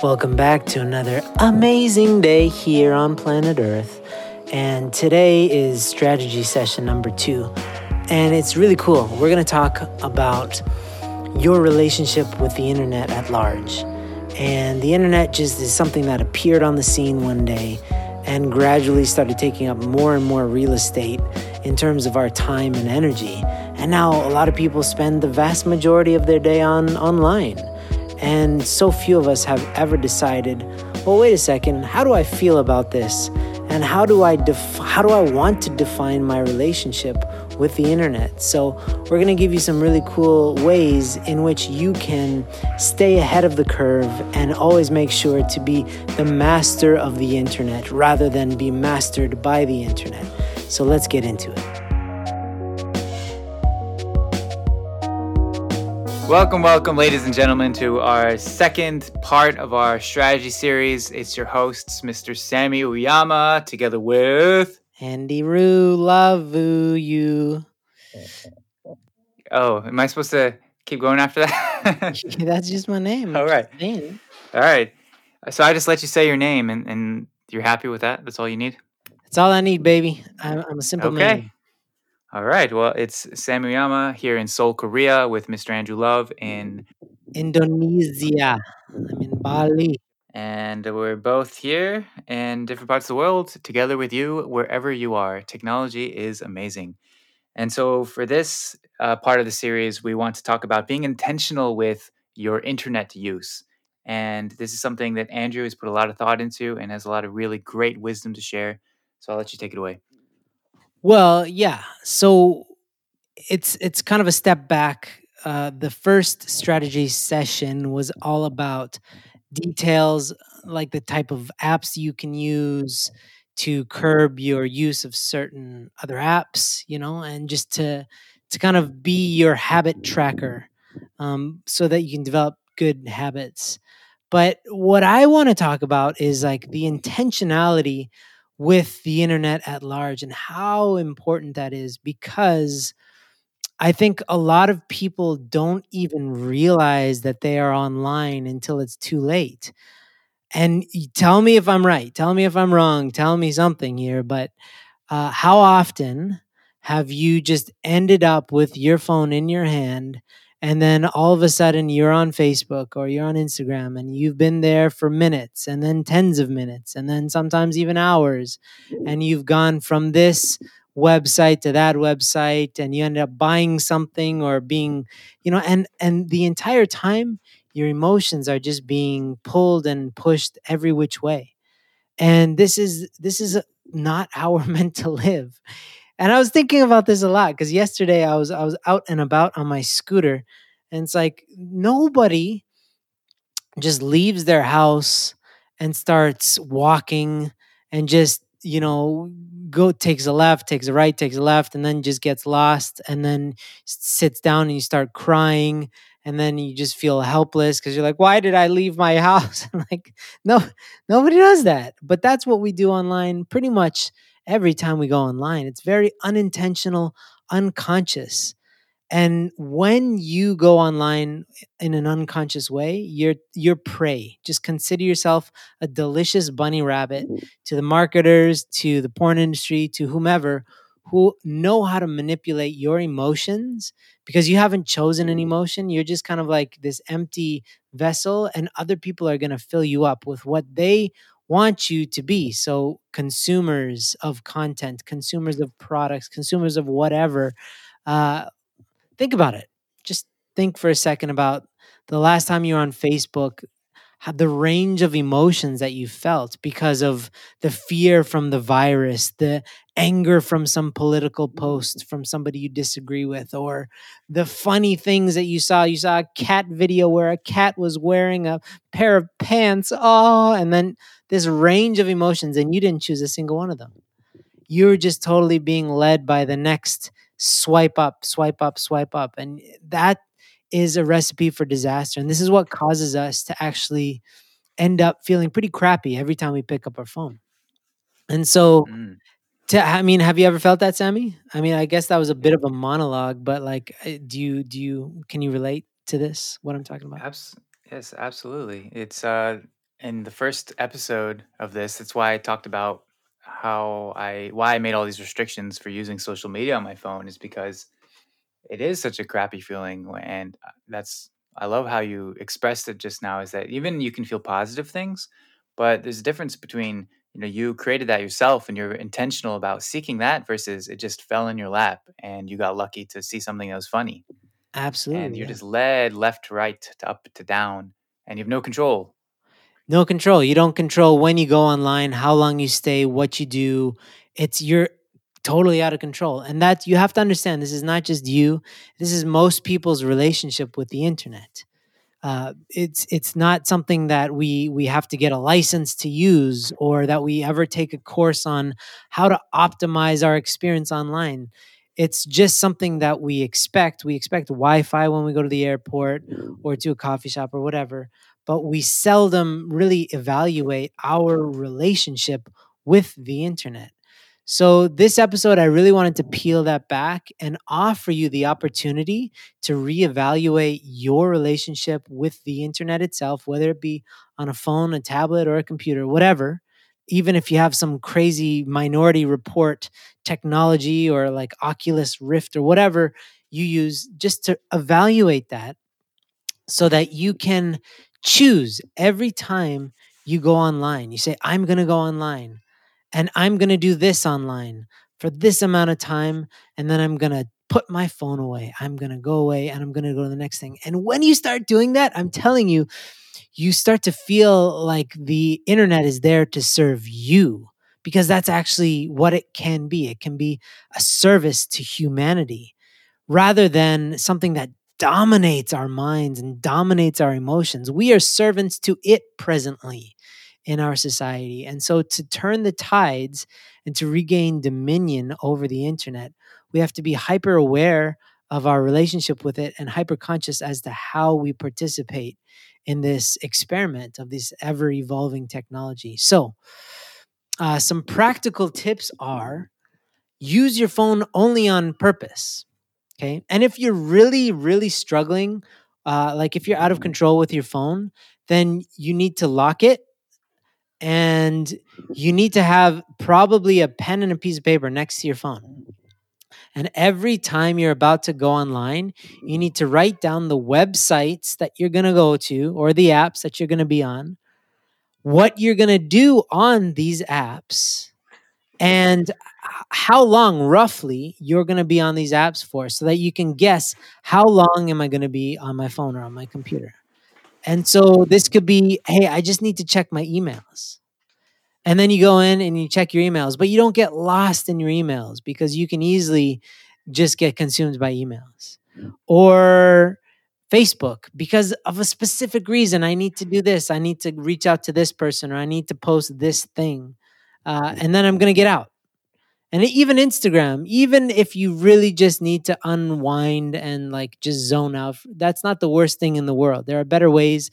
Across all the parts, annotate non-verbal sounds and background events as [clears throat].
Welcome back to another amazing day here on planet Earth. And today is strategy session number two. And it's really cool. We're going to talk about your relationship with the internet at large. And the internet just is something that appeared on the scene one day and gradually started taking up more and more real estate in terms of our time and energy. And now a lot of people spend the vast majority of their day on online. And so few of us have ever decided, well, wait a second, how do I feel about this? And how do I def- how do I want to define my relationship with the internet? So, we're going to give you some really cool ways in which you can stay ahead of the curve and always make sure to be the master of the internet rather than be mastered by the internet. So, let's get into it. Welcome, welcome, ladies and gentlemen, to our second part of our strategy series. It's your hosts, Mr. Sammy Uyama, together with Andy Roo, love you. Oh, am I supposed to keep going after that? [laughs] That's just my name. All right. All right. So I just let you say your name, and, and you're happy with that? That's all you need? That's all I need, baby. I'm, I'm a simple Okay. man. All right. Well, it's Sam Uyama here in Seoul, Korea, with Mr. Andrew Love in Indonesia. I'm in Bali. And we're both here in different parts of the world together with you wherever you are. Technology is amazing. And so, for this uh, part of the series, we want to talk about being intentional with your internet use. And this is something that Andrew has put a lot of thought into and has a lot of really great wisdom to share. So, I'll let you take it away. Well, yeah. So it's it's kind of a step back. Uh, the first strategy session was all about details like the type of apps you can use to curb your use of certain other apps, you know, and just to to kind of be your habit tracker, um, so that you can develop good habits. But what I want to talk about is like the intentionality with the internet at large and how important that is because I think a lot of people don't even realize that they are online until it's too late. And tell me if I'm right. Tell me if I'm wrong. Tell me something here. But uh, how often have you just ended up with your phone in your hand and then all of a sudden you're on Facebook or you're on Instagram and you've been there for minutes and then tens of minutes and then sometimes even hours. And you've gone from this website to that website and you end up buying something or being you know and and the entire time your emotions are just being pulled and pushed every which way. And this is this is not [laughs] how we're meant to live and i was thinking about this a lot because yesterday i was i was out and about on my scooter and it's like nobody just leaves their house and starts walking and just you know go takes a left takes a right takes a left and then just gets lost and then sits down and you start crying and then you just feel helpless because you're like why did i leave my [laughs] house? I'm like no nobody does that. But that's what we do online pretty much every time we go online it's very unintentional unconscious and when you go online in an unconscious way, you're you're prey. Just consider yourself a delicious bunny rabbit mm. to the marketers, to the porn industry, to whomever who know how to manipulate your emotions because you haven't chosen an mm. emotion. You're just kind of like this empty vessel and other people are going to fill you up with what they want you to be. So consumers of content, consumers of products, consumers of whatever uh, think about it. Just think for a second about the last time you were on Facebook, the range of emotions that you felt because of the fear from the virus, the anger from some political post mm. from somebody you disagree with, or the funny things that you saw. You saw a cat video where a cat was wearing a pair of pants. Oh, and then this range of emotions, and you didn't choose a single one of them. You were just totally being led by the next swipe up, swipe up, swipe up. And that is a recipe for disaster. And this is what causes us to actually end up feeling pretty crappy every time we pick up our phone. And so, Mm. to, I mean, have you ever felt that, Sammy? I mean, I guess that was a bit of a monologue, but like, uh, do you, do you, can you relate to this, what I'm talking about? Abs- yes, absolutely. It's uh, in the first episode of this, that's why I talked about how I why I made all these restrictions for using social media on my phone is because it is such a crappy feeling and uh, that's I love how you expressed it just now is that even you can feel positive things, but there's a difference between you know you created that yourself and you're intentional about seeking that versus it just fell in your lap and you got lucky to see something that was funny Absolutely. and you're yeah. just led left to right to up to down and you have no control. No control. You don't control when you go online, how long you stay, what you do. It's you're totally out of control. And that you have to understand this is not just you. This is most people's relationship with the internet. Uh, it's it's not something that we we have to get a license to use or that we ever take a course on how to optimize our experience online. It's just something that we expect. We expect Wi-Fi when we go to the airport or to a coffee shop or whatever, but we seldom really evaluate our relationship with the internet. So, this episode, I really wanted to peel that back and offer you the opportunity to reevaluate your relationship with the internet itself, whether it be on a phone, a tablet, or a computer, whatever. Even if you have some crazy minority report technology or like Oculus Rift or whatever you use, just to evaluate that so that you can choose every time you go online. You say, I'm going to go online and I'm going to do this online for this amount of time. And then I'm going to put my phone away. I'm going to go away and I'm going to go to the next thing. And when you start doing that, I'm telling you, you start to feel like the internet is there to serve you because that's actually what it can be. It can be a service to humanity rather than something that dominates our minds and dominates our emotions. We are servants to it presently in our society. And so to turn the tides and to regain dominion over the internet, we have to be hyper aware of our relationship with it and hyper conscious as to how we participate in this experiment of this ever evolving technology. So, uh, some practical tips are use your phone only on purpose. Okay. And if you're really, really struggling, uh, like if you're out of control with your phone, then you need to lock it and you need to have probably a pen and a piece of paper next to your phone. And every time you're about to go online, you need to write down the websites that you're going to go to or the apps that you're going to be on, what you're going to do on these apps, and how long roughly you're going to be on these apps for so that you can guess how long am I going to be on my phone or on my computer. And so this could be, hey, I just need to check my emails. And then you go in and you check your emails, but you don't get lost in your emails because you can easily just get consumed by emails. Or Facebook, because of a specific reason, I need to do this. I need to reach out to this person or I need to post this thing. Uh, and then I'm going to get out. And even Instagram, even if you really just need to unwind and like just zone out, that's not the worst thing in the world. There are better ways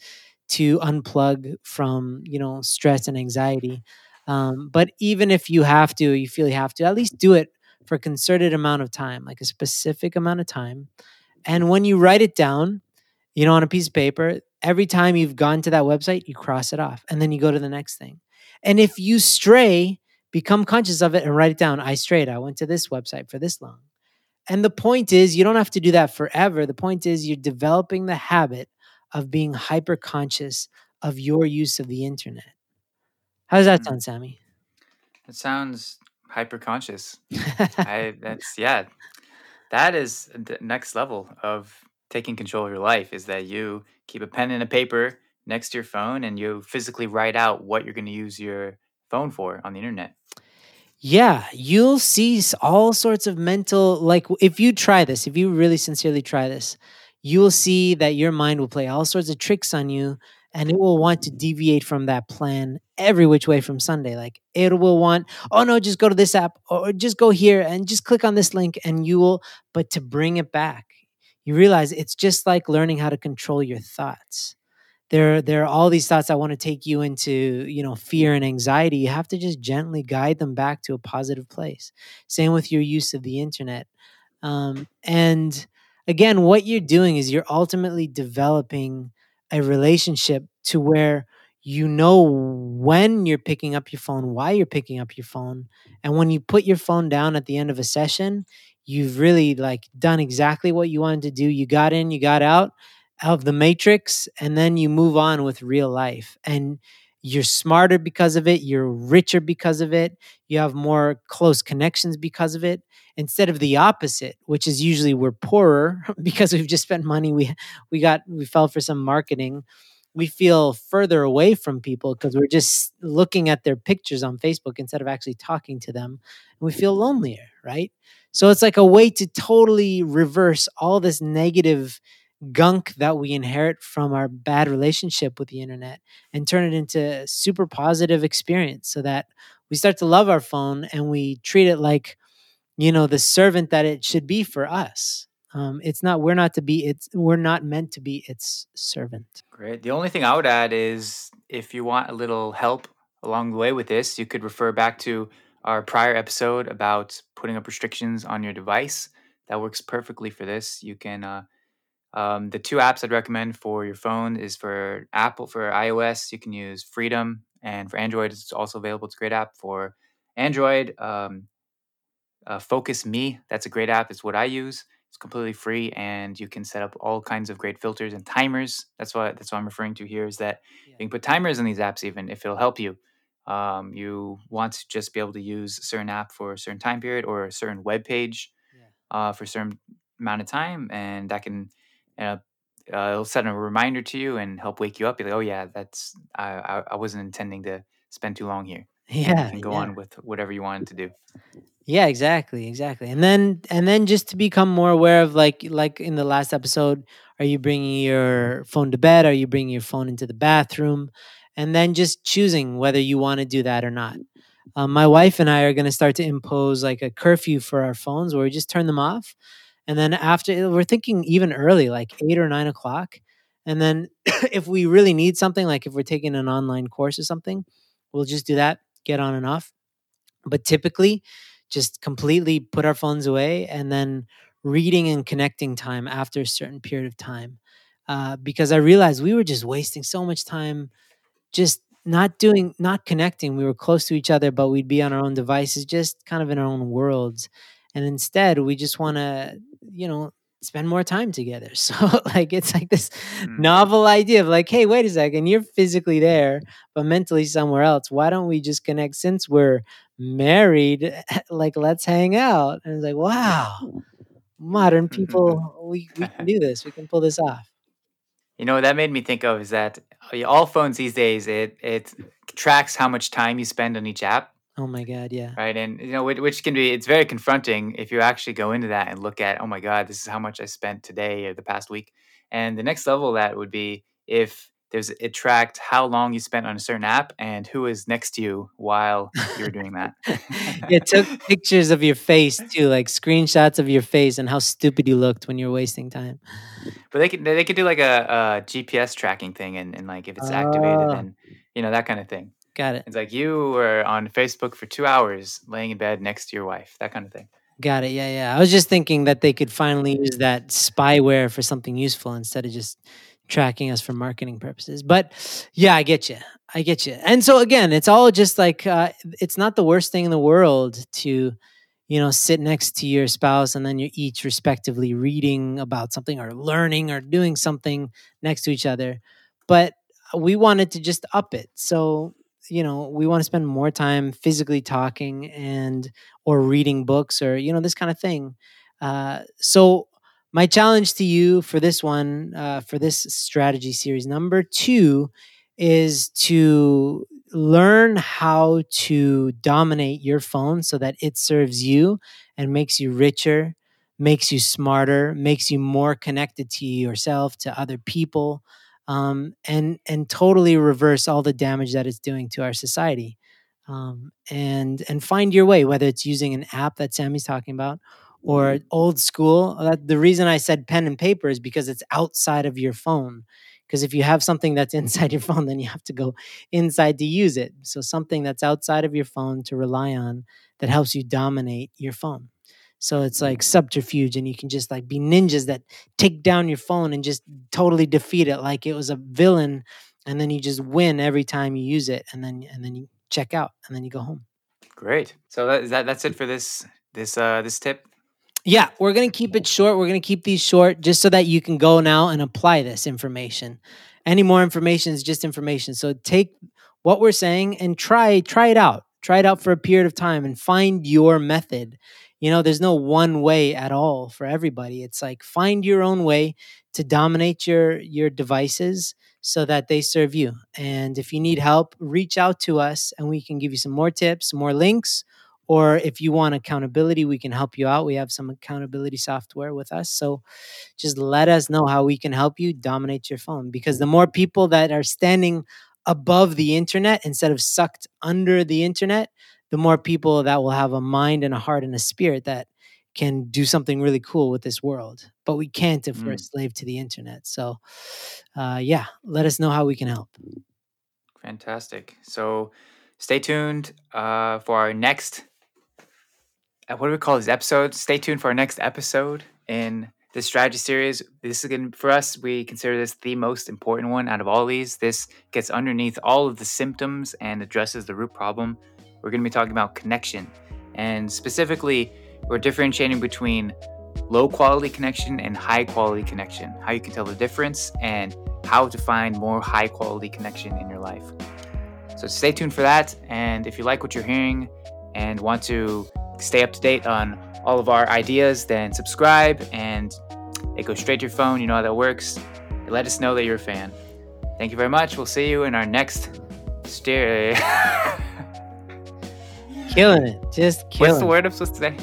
to unplug from, you know, stress and anxiety. Um, but even if you have to, you feel you have to, at least do it for a concerted amount of time, like a specific amount of time. And when you write it down, you know, on a piece of paper, every time you've gone to that website, you cross it off and then you go to the next thing. And if you stray, become conscious of it and write it down. I strayed. I went to this website for this long. And the point is, you don't have to do that forever. The point is, you're developing the habit of being hyper conscious of your use of the internet. How does that Hmm. sound, Sammy? It sounds hyper conscious. [laughs] I that's yeah. That is the next level of taking control of your life is that you keep a pen and a paper next to your phone and you physically write out what you're going to use your phone for on the internet. Yeah, you'll see all sorts of mental like if you try this, if you really sincerely try this, you will see that your mind will play all sorts of tricks on you and it will want to deviate from that plan every which way from Sunday. Like it will want, oh no, just go to this app or just go here and just click on this link and you will but to bring it back. You realize it's just like learning how to control your thoughts there there are all these thoughts that want to take you into you know fear and anxiety you have to just gently guide them back to a positive place same with your use of the internet um, and again what you're doing is you're ultimately developing a relationship to where you know when you're picking up your phone, why you're picking up your phone, and when you put your phone down at the end of a session, you've really like done exactly what you wanted to do. You got in, you got out of the matrix, and then you move on with real life. And you're smarter because of it, you're richer because of it, you have more close connections because of it instead of the opposite which is usually we're poorer [laughs] because we've just spent money we we got we fell for some marketing we feel further away from people because we're just looking at their pictures on Facebook instead of actually talking to them. And we feel lonelier, right? So it's like a way to totally reverse all this negative gunk that we inherit from our bad relationship with the internet and turn it into a super positive experience so that we start to love our phone and we treat it like you know the servant that it should be for us um, it's not we're not to be it's we're not meant to be its servant Great. The only thing I would add is if you want a little help along the way with this, you could refer back to our prior episode about putting up restrictions on your device. That works perfectly for this. You can, uh, um, the two apps I'd recommend for your phone is for Apple, for iOS, you can use Freedom, and for Android, it's also available. It's a great app for Android. Um, uh, Focus Me, that's a great app. It's what I use. It's completely free, and you can set up all kinds of great filters and timers. That's what that's what I'm referring to here. Is that Yeah. you can put timers in these apps, even if it'll help you. Um, you want to just be able to use a certain app for a certain time period or a certain web page Yeah. uh, for a certain amount of time, and that can uh, uh, it'll set a reminder to you and help wake you up. Be like, oh yeah, that's I I, I wasn't intending to spend too long here. [laughs] Yeah and go yeah on with whatever you wanted to do. Yeah, exactly, exactly. And then and then just to become more aware of like like in the last episode, are you bringing your phone to bed? Are you bringing your phone into the bathroom? And then just choosing whether you want to do that or not. Um, my wife and I are going to start to impose like a curfew for our phones where we just turn them off. And then after we're thinking even early, like eight or nine o'clock. And then [clears throat] if we really need something, like if we're taking an online course or something, we'll just do that, get on and off. But typically just completely put our phones away and then reading and connecting time after a certain period of time. Uh, because i realized we were just wasting so much time just not doing not connecting. We were close to each other but we'd be on our own devices just kind of in our own worlds and instead we just want to you know spend more time together. [laughs] So like it's like this Mm. novel idea of like hey wait a second you're physically there but mentally somewhere else. Why don't we just connect since we're married? [laughs] Like let's hang out. And it's like wow modern [laughs] people we, we can do this. We can pull this off. You know, what that made me think of is that uh, all phones these days it it tracks how much time you spend on each app, oh my god yeah right? And you know, which, which can be it's very confronting if you actually go into that and look at, oh my god, this is how much I spent today or the past week. And the next level of that would be if there's it tracked how long you spent on a certain app and who is next to you while you're doing that. [laughs] it took pictures of your face too like screenshots of your face and how stupid you looked when you're wasting time But they could they could do like a, a GPS tracking thing and, and like if it's activated ah. and you know that kind of thing. Got it It's like you were on Facebook for two hours laying in bed next to your wife, that kind of thing. Got it. Yeah, yeah. I was just thinking that they could finally use that spyware for something useful instead of just tracking us for marketing purposes. But yeah, I get you. I get you. And so again, it's all just like uh, it's not the worst thing in the world to, you know, sit next to your spouse and then you're each respectively reading about something or learning or doing something next to each other. But we wanted to just up it. So you know we want to spend more time physically talking and or reading books or you know this kind of thing. Uh, so my challenge to you for this one uh, for this strategy series number two is to learn how to dominate your phone so that it serves you and makes you richer makes you smarter makes you more connected to yourself to other people um, and and totally reverse all the damage that it's doing to our society um, and and find your way whether it's using an app that sammy's talking about or old school that, the reason i said pen and paper is because it's outside of your phone because if you have something that's [laughs] inside your phone then you have to go inside to use it so something that's outside of your phone to rely on that helps you dominate your phone so it's like subterfuge and you can just like be ninjas that take down your phone and just totally defeat it like it was a villain and then you just win every time you use it, and then and then you check out, and then you go home. Great. So that, is that that's it for this this uh this tip. Yeah, we're gonna keep it short. We're gonna keep these short just so that you can go now and apply this information. Any more information is just information. So take what we're saying and try try it out. Try it out for a period of time and find your method. You know, there's no one way at all for everybody. It's like find your own way to dominate your your devices so that they serve you. And if you need help, reach out to us and we can give you some more tips, more links, or if you want accountability, we can help you out. We have some accountability software with us. So just let us know how we can help you dominate your phone because the more people that are standing above the internet instead of sucked under the internet, the more people that will have a mind and a heart and a spirit that can do something really cool with this world. But we can't if we're a Mm, slave to the internet. So, uh, yeah, let us know how we can help. fantastic. So stay tuned uh for our next uh, what do we call this episode? Stay tuned for our next episode in this strategy series. This is going for us. We consider this the most important one out of all these. This gets underneath all of the symptoms and addresses the root problem. We're going to be talking about connection, and specifically, we're differentiating between low quality connection and high quality connection. How you can tell the difference and how to find more high quality connection in your life. So stay tuned for that. And if you like what you're hearing and want to stay up to date on all of our ideas, then subscribe and it goes straight to your phone. You know how that works. Let us know that you're a fan. Thank you very much. We'll see you in our next steer. [laughs] [laughs] Killing it. Just killing. What's the word I'm supposed to say?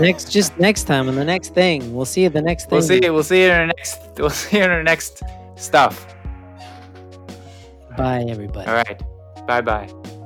Next, just next time and the next thing. We'll see you the next thing. We'll see. We'll see you in our next. [laughs] We'll see you in our next stuff. Bye, everybody. All right. Bye bye.